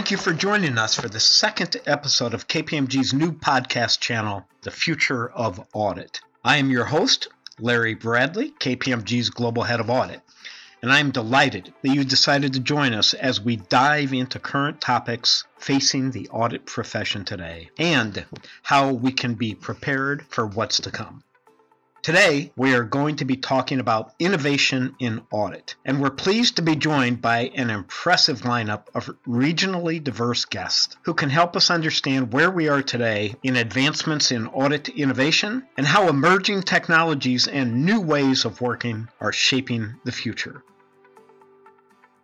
Thank you for joining us for the second episode of KPMG's new podcast channel, The Future of Audit. I am your host, Larry Bradley, KPMG's Global Head of Audit, and I am delighted that you decided to join us as we dive into current topics facing the audit profession today and how we can be prepared for what's to come. Today, we are going to be talking about innovation in audit, and we're pleased to be joined by an impressive lineup of regionally diverse guests who can help us understand where we are today in advancements in audit innovation and how emerging technologies and new ways of working are shaping the future.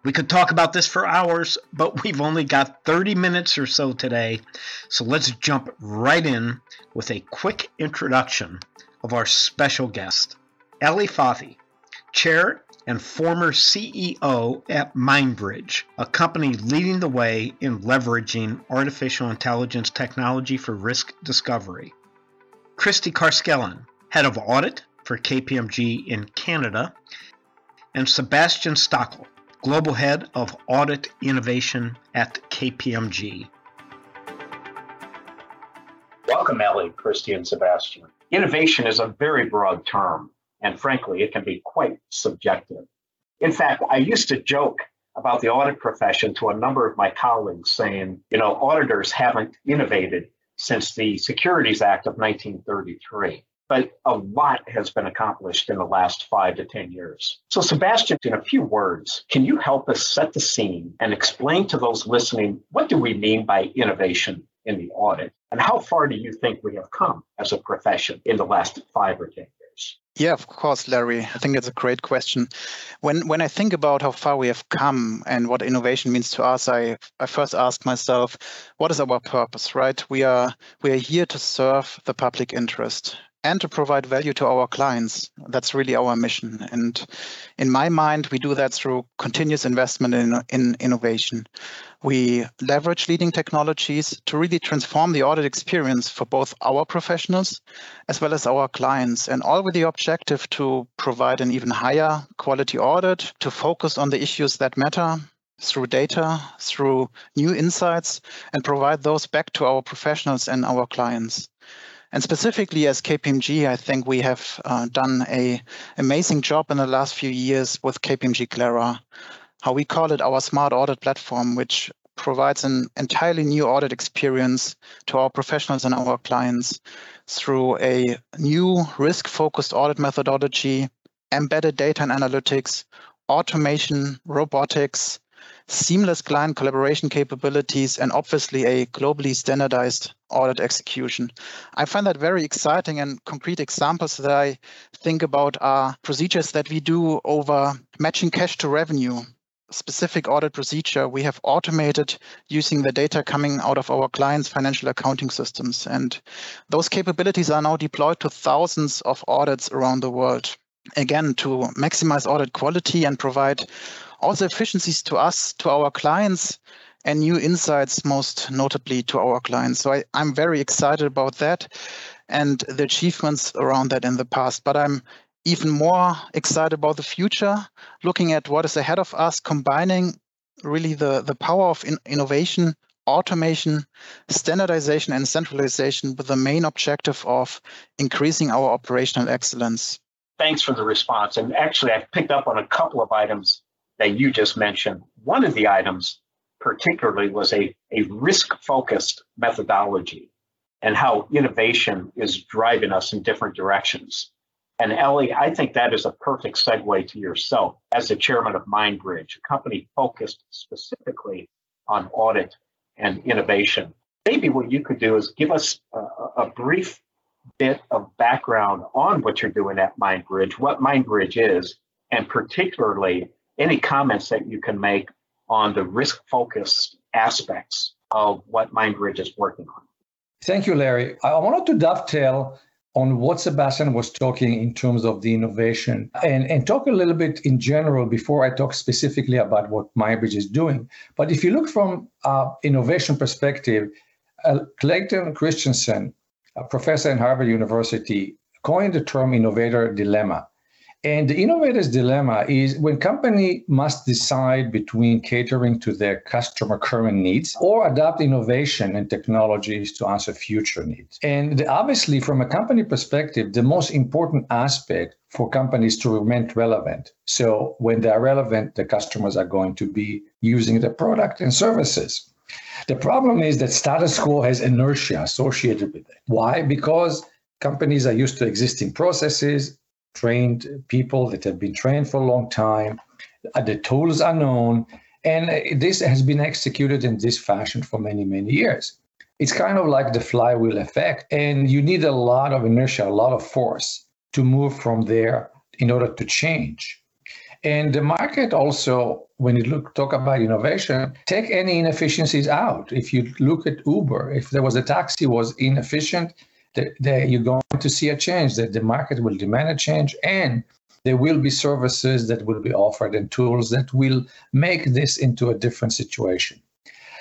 We could talk about this for hours, but we've only got 30 minutes or so today, so let's jump right in with a quick introduction of our special guest, Eli Fathi, Chair and former CEO at MindBridge, a company leading the way in leveraging artificial intelligence technology for risk discovery. Kristy Carscallen, Head of Audit for KPMG in Canada, and Sebastian Stöckle, Global Head of Audit Innovation at KPMG. Welcome, Eli, Kristy, and Sebastian. Innovation is a very broad term, and frankly, it can be quite subjective. In fact, I used to joke about the audit profession to a number of my colleagues saying, you know, auditors haven't innovated since the Securities Act of 1933. But a lot has been accomplished in the last five to 10 years. So, Sebastian, in a few words, can you help us set the scene and explain to those listening what do we mean by innovation in the audit? And how far do you think we have come as a profession in the last five or 10 years? Yeah, of course, Larry. I think it's a great question. When when I think about how far we have come and what innovation means to us, I, I first ask myself, what is our purpose, right? We are we are here to serve the public interest and to provide value to our clients. That's really our mission. And in my mind, we do that through continuous investment in, in innovation. We leverage leading technologies to really transform the audit experience for both our professionals as well as our clients, and all with the objective to provide an even higher quality audit, to focus on the issues that matter, through data, through new insights, and provide those back to our professionals and our clients. And specifically as KPMG, I think we have uh, done a amazing job in the last few years with KPMG Clara, how we call it our smart audit platform, which provides an entirely new audit experience to our professionals and our clients through a new risk-focused audit methodology, embedded data and analytics, automation, robotics, seamless client collaboration capabilities, and obviously a globally standardized audit execution. I find that very exciting and concrete examples that I think about are procedures that we do over matching cash to revenue. Specific audit procedure we have automated using the data coming out of our clients' financial accounting systems. And those capabilities are now deployed to thousands of audits around the world. Again, to maximize audit quality and provide also efficiencies to us, to our clients, and new insights, most notably to our clients. So I, I'm very excited about that and the achievements around that in the past. But I'm even more excited about the future, looking at what is ahead of us, combining really the, the power of in innovation, automation, standardization, and centralization with the main objective of increasing our operational excellence. Thanks for the response. And actually, I've picked up on a couple of items that you just mentioned. One of the items, particularly, was a, a risk focused methodology and how innovation is driving us in different directions. And Eli, I think that is a perfect segue to yourself as the chairman of MindBridge, a company focused specifically on audit and innovation. Maybe what you could do is give us a, a brief bit of background on what you're doing at MindBridge, what MindBridge is, and particularly any comments that you can make on the risk focused aspects of what MindBridge is working on. Thank you, Larry. I wanted to dovetail on what Sebastian was talking in terms of the innovation and, and talk a little bit in general before I talk specifically about what MindBridge is doing. But if you look from uh, innovation perspective, uh, Clayton Christensen, a professor in Harvard University, coined the term innovator dilemma. And the innovator's dilemma is when company must decide between catering to their customer current needs or adopt innovation and technologies to answer future needs. And obviously, from a company perspective, the most important aspect for companies to remain relevant. So when they are relevant, the customers are going to be using the product and services. The problem is that status quo has inertia associated with it. Why? Because companies are used to existing processes, trained people that have been trained for a long time. Uh, the tools are known, and this has been executed in this fashion for many, many years. It's kind of like the flywheel effect, and you need a lot of inertia, a lot of force to move from there in order to change. And the market also, when you look talk about innovation, take any inefficiencies out. If you look at Uber, if there was a taxi was inefficient, the, you're going to see a change. That the market will demand a change, and there will be services that will be offered and tools that will make this into a different situation.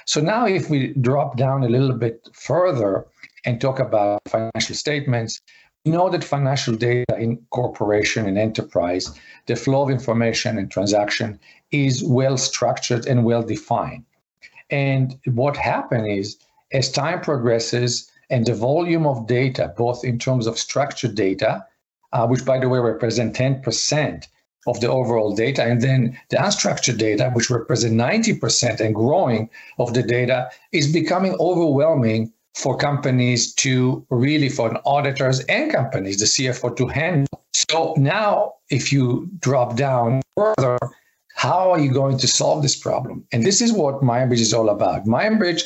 So now, if we drop down a little bit further and talk about financial statements, we know that financial data in corporation and enterprise, the flow of information and transaction is well structured and well defined. And what happens is, as time progresses, and the volume of data, both in terms of structured data, uh, which by the way represent 10% of the overall data, and then the unstructured data, which represent 90% and growing of the data, is becoming overwhelming for companies to really, for auditors and companies, the CFO to handle. So now, if you drop down further, how are you going to solve this problem? And this is what MindBridge is all about. MindBridge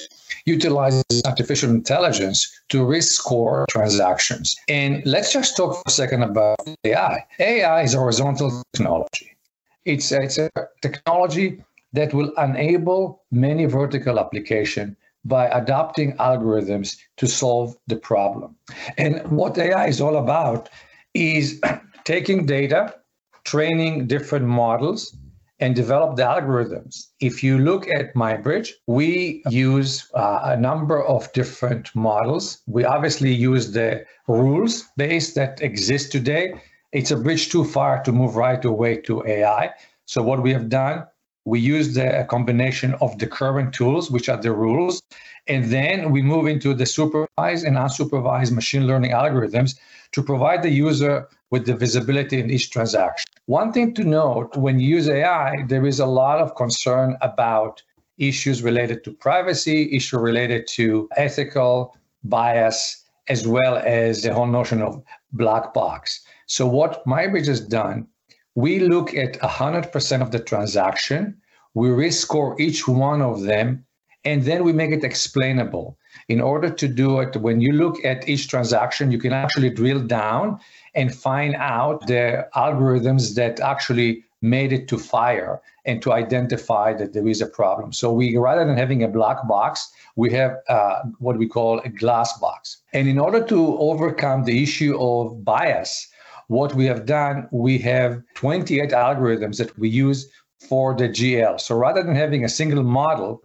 utilizes artificial intelligence to risk score transactions. And let's just talk for a second about AI. AI is a horizontal technology. It's a, it's a technology that will enable many vertical application by adopting algorithms to solve the problem. And what AI is all about is taking data, training different models, and develop the algorithms. If you look at MindBridge, we use uh, a number of different models. We obviously use the rules base that exist today. It's a bridge too far to move right away to AI. So what we have done, we use the combination of the current tools, which are the rules, and then we move into the supervised and unsupervised machine learning algorithms to provide the user with the visibility in each transaction. One thing to note when you use AI, there is a lot of concern about issues related to privacy, issue related to ethical bias, as well as the whole notion of black box. So what MindBridge has done, we look at 100% of the transaction, we risk score each one of them, and then we make it explainable. In order to do it, when you look at each transaction, you can actually drill down and find out the algorithms that actually made it to fire and to identify that there is a problem. So we, rather than having a black box, we have uh, what we call a glass box. And in order to overcome the issue of bias, what we have done, we have 28 algorithms that we use for the GL. So rather than having a single model,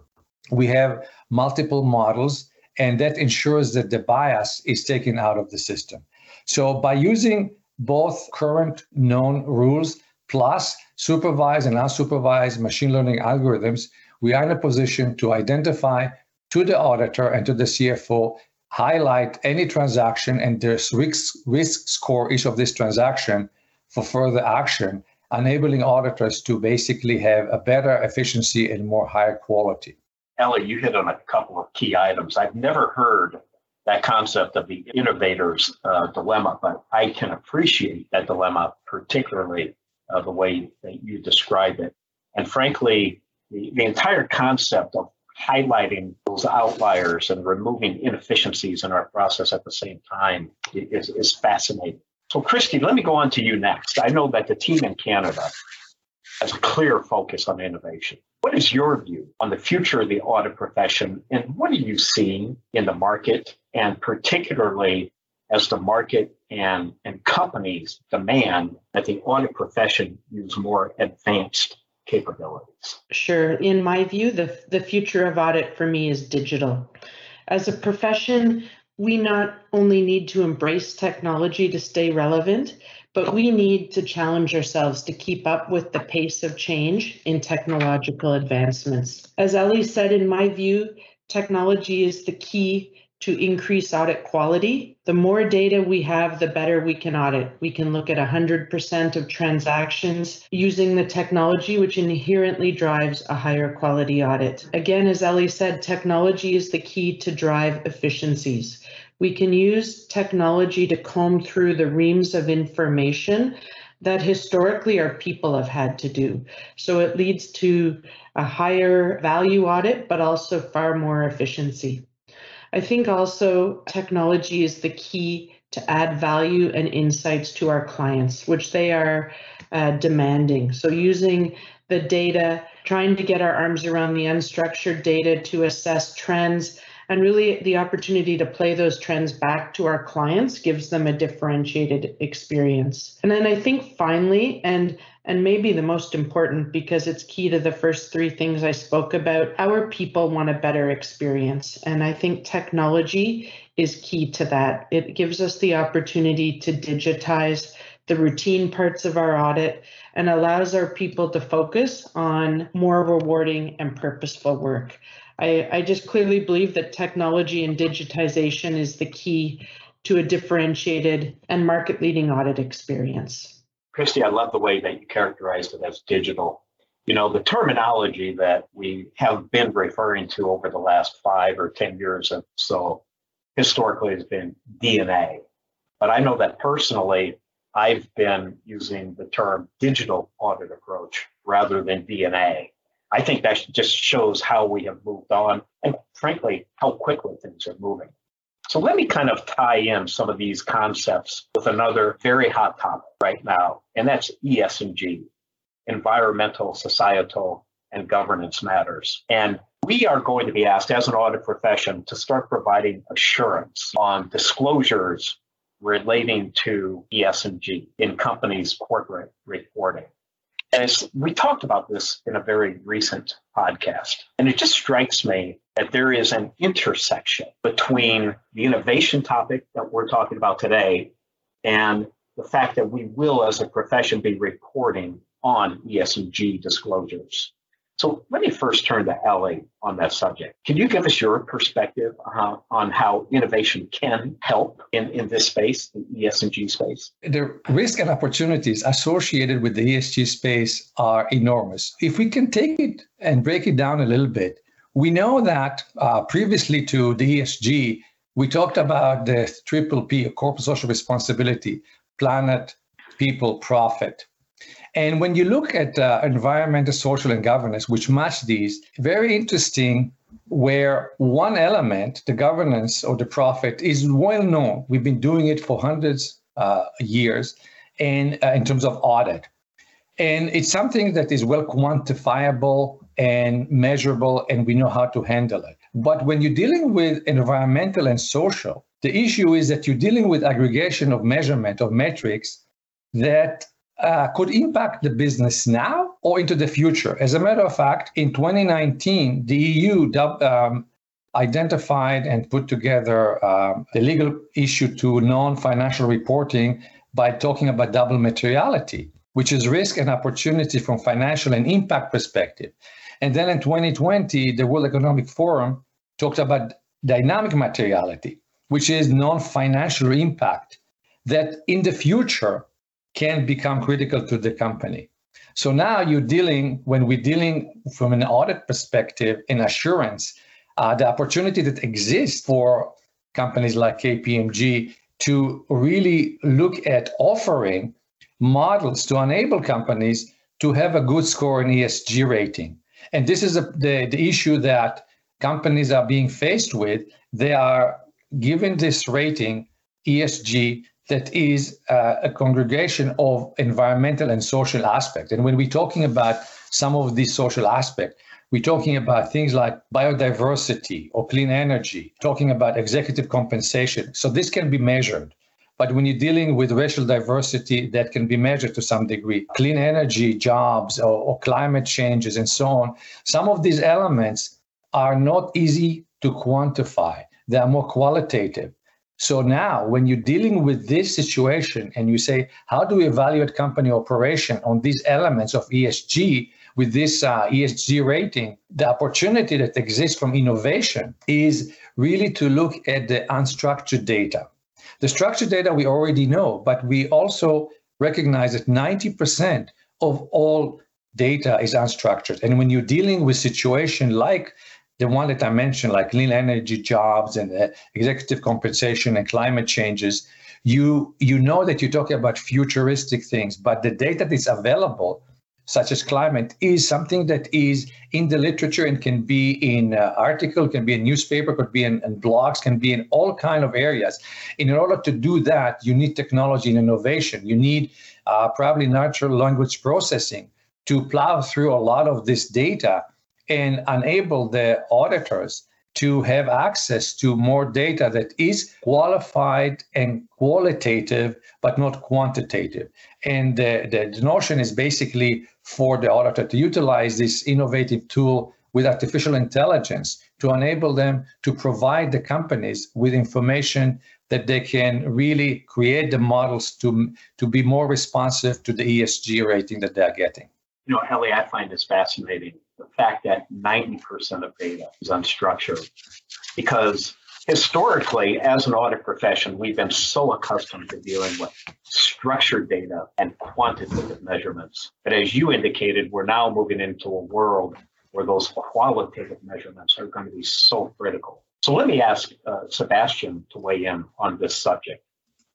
we have multiple models, and that ensures that the bias is taken out of the system. So by using both current known rules plus supervised and unsupervised machine learning algorithms, we are in a position to identify to the auditor and to the CFO, highlight any transaction and the risk, risk score each of this transaction for further action, enabling auditors to basically have a better efficiency and more higher quality. Eli, you hit on a couple of key items. I've never heard that concept of the innovator's uh, dilemma, but I can appreciate that dilemma, particularly uh, the way that you describe it. And frankly, the, the entire concept of highlighting those outliers and removing inefficiencies in our process at the same time is, is fascinating. So, Kristy, let me go on to you next. I know that the team in Canada has a clear focus on innovation. What is your view on the future of the audit profession and what are you seeing in the market and particularly as the market and, and companies demand that the audit profession use more advanced capabilities? Sure. In my view, the, the future of audit for me is digital. As a profession, we not only need to embrace technology to stay relevant, but we need to challenge ourselves to keep up with the pace of change in technological advancements. As Eli said, in my view, technology is the key to increase audit quality. The more data we have, the better we can audit. We can look at 100% of transactions using the technology, which inherently drives a higher quality audit. Again, as Eli said, technology is the key to drive efficiencies. We can use technology to comb through the reams of information that historically our people have had to do. So it leads to a higher value audit, but also far more efficiency. I think also technology is the key to add value and insights to our clients, which they are uh, demanding. So using the data, trying to get our arms around the unstructured data to assess trends and really, the opportunity to play those trends back to our clients gives them a differentiated experience. And then I think finally, and and maybe the most important because it's key to the first three things I spoke about, our people want a better experience. And I think technology is key to that. It gives us the opportunity to digitize the routine parts of our audit and allows our people to focus on more rewarding and purposeful work. I, I just clearly believe that technology and digitization is the key to a differentiated and market leading audit experience. Kristy, I love the way that you characterized it as digital. You know, the terminology that we have been referring to over the last five or 10 years or so historically has been DNA. But I know that personally, I've been using the term digital audit approach rather than DNA. I think that just shows how we have moved on and, frankly, how quickly things are moving. So let me kind of tie in some of these concepts with another very hot topic right now, and that's ESG, environmental, societal, and governance matters. And we are going to be asked as an audit profession to start providing assurance on disclosures relating to ESG in companies' corporate reporting. And we talked about this in a very recent podcast. And it just strikes me that there is an intersection between the innovation topic that we're talking about today and the fact that we will, as a profession, be reporting on ESG disclosures. So let me first turn to Eli on that subject. Can you give us your perspective uh, on how innovation can help in, in this space, the ESG space? The risk and opportunities associated with the ESG space are enormous. If we can take it and break it down a little bit, we know that uh, previously to the ESG, we talked about the triple P, corporate social responsibility, planet, people, profit. And when you look at uh, environmental, social, and governance, which match these, very interesting where one element, the governance or the profit, is well known. We've been doing it for hundreds uh, years and uh, in terms of audit. And it's something that is well quantifiable and measurable, and we know how to handle it. But when you're dealing with environmental and social, the issue is that you're dealing with aggregation of measurement of metrics that uh, could impact the business now or into the future. As a matter of fact, in 2019, the EU um, identified and put together um, the legal issue to non financial reporting by talking about double materiality, which is risk and opportunity from financial and impact perspective. And then in 2020, the World Economic Forum talked about dynamic materiality, which is non financial impact, that in the future can become critical to the company. So now you're dealing, when we're dealing from an audit perspective in assurance, uh, the opportunity that exists for companies like KPMG to really look at offering models to enable companies to have a good score in ESG rating. And this is a, the, the issue that companies are being faced with. They are given this rating, ESG, that is uh, a congregation of environmental and social aspects. And when we're talking about some of these social aspects, we're talking about things like biodiversity or clean energy, talking about executive compensation. So this can be measured. But when you're dealing with racial diversity, that can be measured to some degree. Clean energy, jobs, or, or climate changes, and so on. Some of these elements are not easy to quantify, they are more qualitative. So now, when you're dealing with this situation and you say, how do we evaluate company operation on these elements of ESG with this uh, ESG rating? The opportunity that exists from innovation is really to look at the unstructured data. The structured data we already know, but we also recognize that 90% of all data is unstructured. And when you're dealing with situation like the one that I mentioned, like clean energy jobs and uh, executive compensation and climate changes, you you know that you're talking about futuristic things, but the data that is available, such as climate, is something that is in the literature and can be in uh, article, can be in newspaper, could be in, in blogs, can be in all kind of areas. And in order to do that, you need technology and innovation. You need uh, probably natural language processing to plow through a lot of this data and enable the auditors to have access to more data that is qualified and qualitative, but not quantitative. And the, the, notion is basically for the auditor to utilize this innovative tool with artificial intelligence to enable them to provide the companies with information that they can really create the models to, to be more responsive to the ESG rating that they're getting. You know, Eli, I find this fascinating the fact that 90% of data is unstructured. Because historically as an audit profession we've been so accustomed to dealing with structured data and quantitative measurements but as you indicated we're now moving into a world where those qualitative measurements are going to be so critical. So let me ask uh, sebastian to weigh in on this subject.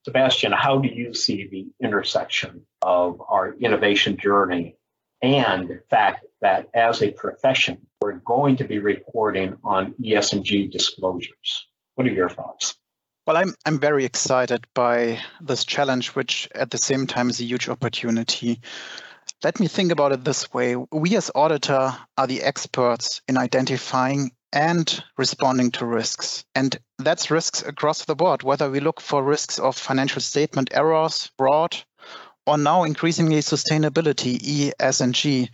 Sebastian how do you see the intersection of our innovation journey and the fact that as a profession, we're going to be reporting on ESG disclosures. What are your thoughts? Well, I'm I'm very excited by this challenge, which at the same time is a huge opportunity. Let me think about it this way. We as auditor are the experts in identifying and responding to risks. And that's risks across the board, whether we look for risks of financial statement errors, fraud, or now increasingly sustainability, E, S, and G.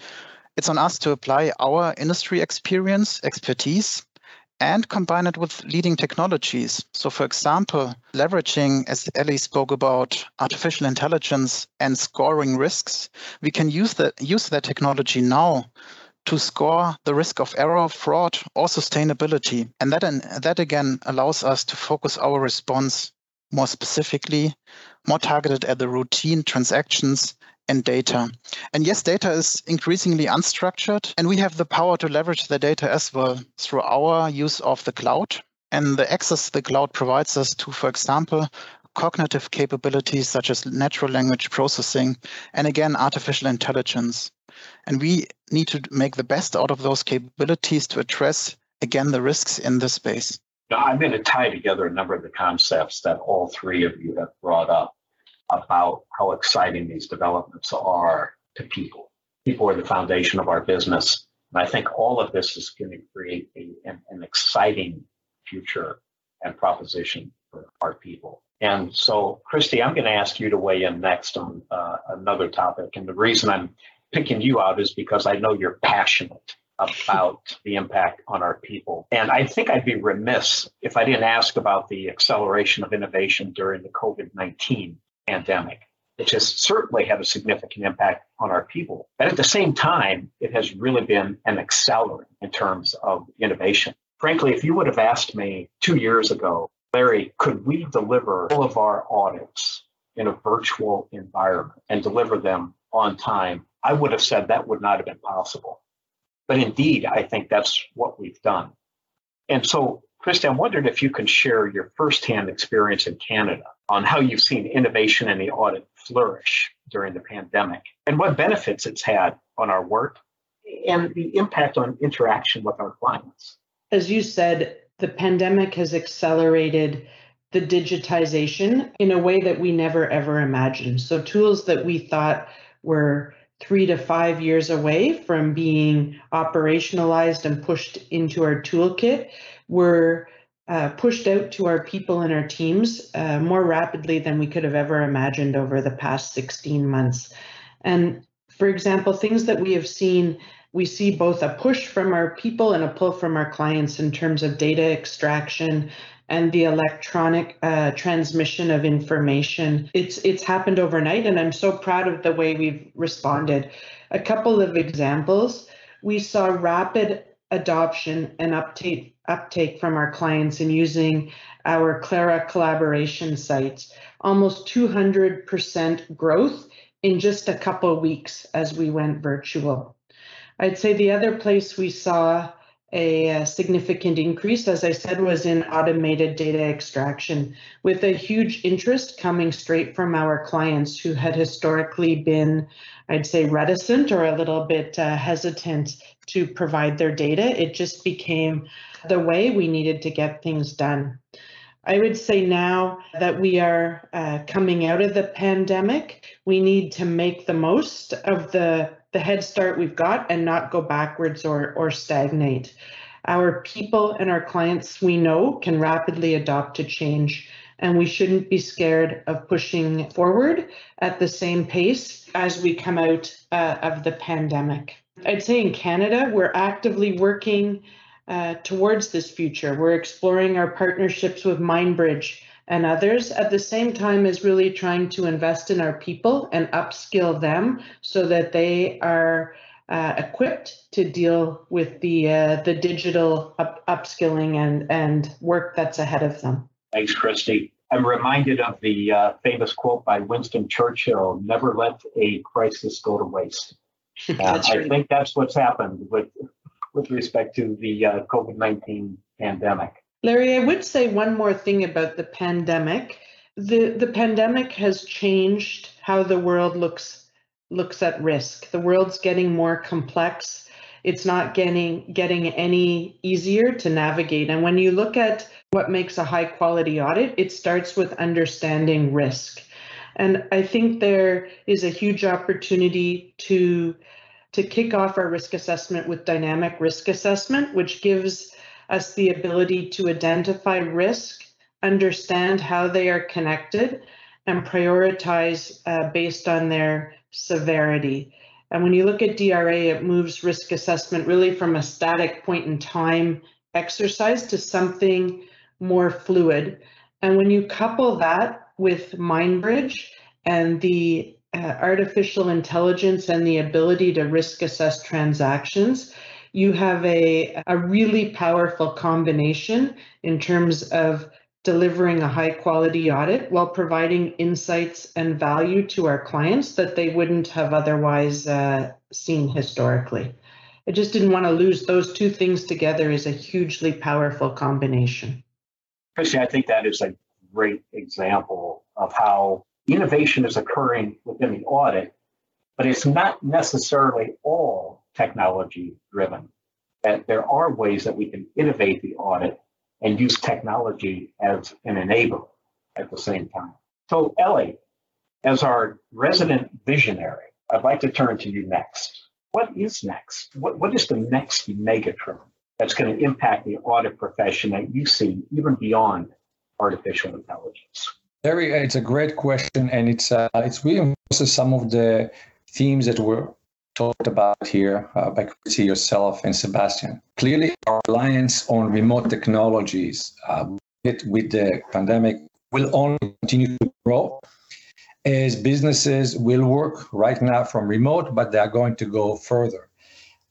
It's on us to apply our industry experience, expertise, and combine it with leading technologies. So, for example, leveraging, as Eli spoke about, artificial intelligence and scoring risks, we can use that use that technology now to score the risk of error, fraud, or sustainability. And that, and that again allows us to focus our response more specifically, more targeted at the routine transactions and data. And yes, data is increasingly unstructured, and we have the power to leverage the data as well through our use of the cloud. And the access the cloud provides us to, for example, cognitive capabilities such as natural language processing, and again, artificial intelligence. And we need to make the best out of those capabilities to address, again, the risks in this space. I'm going to tie together a number of the concepts that all three of you have brought up about how exciting these developments are to people. People are the foundation of our business. And I think all of this is going to create a, an, an exciting future and proposition for our people. And so, Kristy, I'm going to ask you to weigh in next on uh, another topic. And the reason I'm picking you out is because I know you're passionate about the impact on our people. And I think I'd be remiss if I didn't ask about the acceleration of innovation during the COVID 19 pandemic, which has certainly had a significant impact on our people. But at the same time, it has really been an accelerant in terms of innovation. Frankly, if you would have asked me two years ago, Larry, could we deliver all of our audits in a virtual environment and deliver them on time? I would have said that would not have been possible. But indeed, I think that's what we've done. And so, Kristy, I wondered if you can share your firsthand experience in Canada on how you've seen innovation in the audit flourish during the pandemic and what benefits it's had on our work and the impact on interaction with our clients. As you said, the pandemic has accelerated the digitization in a way that we never ever imagined. So, tools that we thought were three to five years away from being operationalized and pushed into our toolkit were uh, pushed out to our people and our teams uh, more rapidly than we could have ever imagined over the past 16 months. And for example, things that we have seen, we see both a push from our people and a pull from our clients in terms of data extraction and the electronic uh, transmission of information. It's it's happened overnight, and I'm so proud of the way we've responded. A couple of examples: we saw rapid adoption and uptake uptake from our clients in using our Clara collaboration sites. Almost 200% growth in just a couple weeks as we went virtual. I'd say the other place we saw a, significant increase, as I said, was in automated data extraction, with a huge interest coming straight from our clients who had historically been, I'd say, reticent or a little bit uh, hesitant to provide their data. It just became the way we needed to get things done. I would say now that we are uh, coming out of the pandemic, we need to make the most of the, the head start we've got and not go backwards or, or stagnate. Our people and our clients we know can rapidly adopt to change, and we shouldn't be scared of pushing forward at the same pace as we come out uh, of the pandemic. I'd say in Canada, we're actively working uh, towards this future. We're exploring our partnerships with MindBridge and others at the same time is really trying to invest in our people and upskill them so that they are uh, equipped to deal with the uh, the digital up- upskilling and and work that's ahead of them. Thanks, Kristy. I'm reminded of the uh, famous quote by Winston Churchill: "Never let a crisis go to waste." Uh, I think that's what's happened with with respect to the uh, COVID 19 pandemic. Larry, I would say one more thing about the pandemic. The, the pandemic has changed how the world looks looks at risk. The world's getting more complex. It's not getting getting any easier to navigate. And when you look at what makes a high quality audit, it starts with understanding risk. And I think there is a huge opportunity to to kick off our risk assessment with dynamic risk assessment, which gives us the ability to identify risk, understand how they are connected, and prioritize uh, based on their severity. And when you look at DRA, it moves risk assessment really from a static point in time exercise to something more fluid. And when you couple that with MindBridge and the uh, artificial intelligence and the ability to risk assess transactions, you have a, a really powerful combination in terms of delivering a high quality audit while providing insights and value to our clients that they wouldn't have otherwise uh, seen historically. I just didn't want to lose those two things together is a hugely powerful combination. Kristy, I think that is a great example of how innovation is occurring within the audit, but it's not necessarily all technology driven. That there are ways that we can innovate the audit and use technology as an enabler at the same time. So, Eli, as our resident visionary, I'd like to turn to you next. What is next? What, what is the next megatrend that's going to impact the audit profession that you see even beyond artificial intelligence? Larry, it's a great question, and it's uh, it's reinforces some of the themes that were talked about here uh, by Chrissy, yourself, and Sebastian. Clearly, our reliance on remote technologies uh, with, the pandemic will only continue to grow as businesses will work right now from remote, but they are going to go further.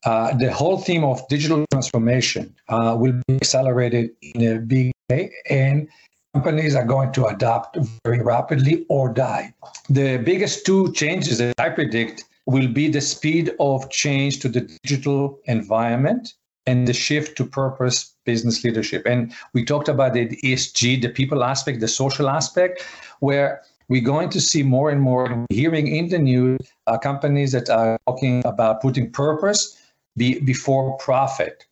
Uh, the whole theme of digital transformation uh, will be accelerated in a big way, and companies are going to adapt very rapidly or die. The biggest two changes that I predict will be the speed of change to the digital environment and the shift to purpose business leadership. And we talked about the ESG, the people aspect, the social aspect, where we're going to see more and more hearing in the news uh, companies that are talking about putting purpose be, before profit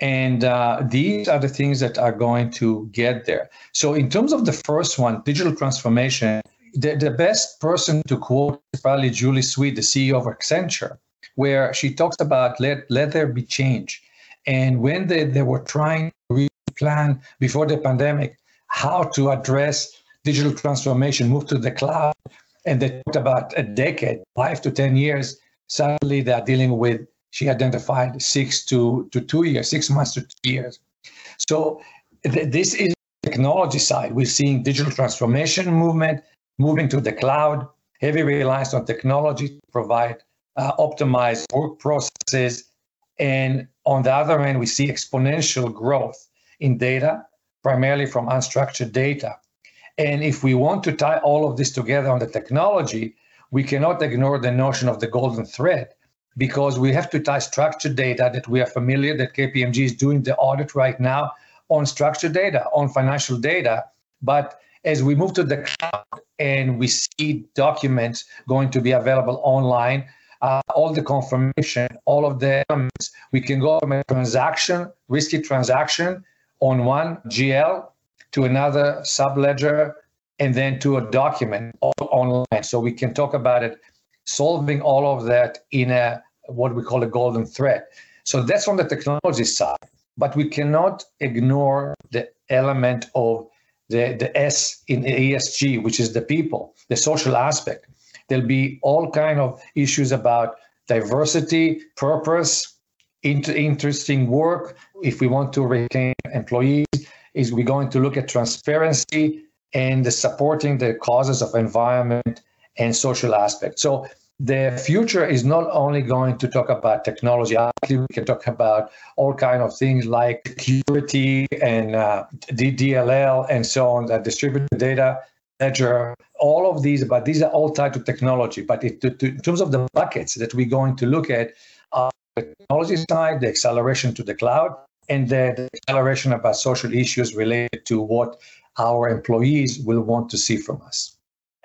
and uh, these are the things that are going to get there. So, in terms of the first one, digital transformation, the, the best person to quote is probably Julie Sweet, the CEO of Accenture, where she talks about let, let there be change. And when they, they were trying to plan before the pandemic how to address digital transformation, move to the cloud, and they talked about a decade, five to 10 years, suddenly they're dealing with she identified six to, to two years, six months to two years. So th- this is technology side, we're seeing digital transformation movement, moving to the cloud, heavy reliance on technology to provide uh, optimized work processes. And on the other hand, we see exponential growth in data, primarily from unstructured data. And if we want to tie all of this together on the technology, we cannot ignore the notion of the golden thread because we have to tie structured data that we are familiar that KPMG is doing the audit right now on structured data, on financial data. But as we move to the cloud and we see documents going to be available online, uh, all the confirmation, all of the elements, we can go from a transaction, risky transaction on one GL to another subledger and then to a document all online. So we can talk about it, solving all of that in a what we call a golden thread. So that's on the technology side, but we cannot ignore the element of the, the S in ESG, which is the people, the social aspect. There'll be all kind of issues about diversity, purpose, inter- interesting work. If we want to retain employees, is we going to look at transparency and the supporting the causes of environment and social aspects. So the future is not only going to talk about technology. Actually, we can talk about all kind of things like security and uh, DLL and so on, that distributed data ledger, all of these, but these are all tied to technology. But it, to, to, in terms of the buckets that we're going to look at, uh, the technology side, the acceleration to the cloud, and the acceleration about social issues related to what our employees will want to see from us.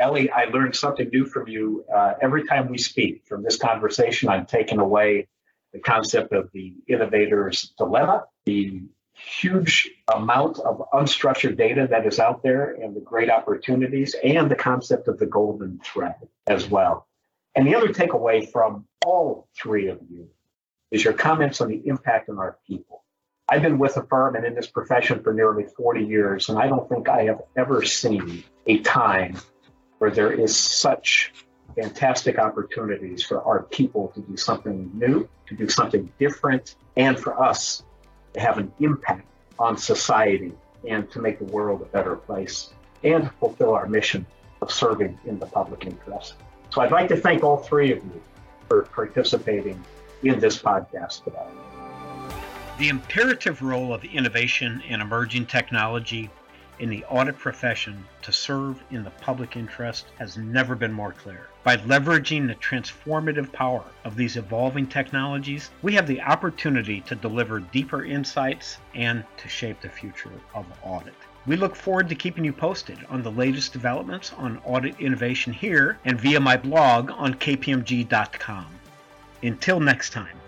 Eli, I learned something new from you. Uh, every time we speak from this conversation, I'm taking away the concept of the innovator's dilemma, the huge amount of unstructured data that is out there, and the great opportunities, and the concept of the golden thread as well. And the other takeaway from all three of you is your comments on the impact on our people. I've been with a firm and in this profession for nearly 40 years, and I don't think I have ever seen a time where there is such fantastic opportunities for our people to do something new, to do something different, and for us to have an impact on society and to make the world a better place and fulfill our mission of serving in the public interest. So I'd like to thank all three of you for participating in this podcast today. The imperative role of innovation and emerging technology in the audit profession to serve in the public interest has never been more clear. By leveraging the transformative power of these evolving technologies, we have the opportunity to deliver deeper insights and to shape the future of audit. We look forward to keeping you posted on the latest developments on audit innovation here and via my blog on kpmg.com. Until next time.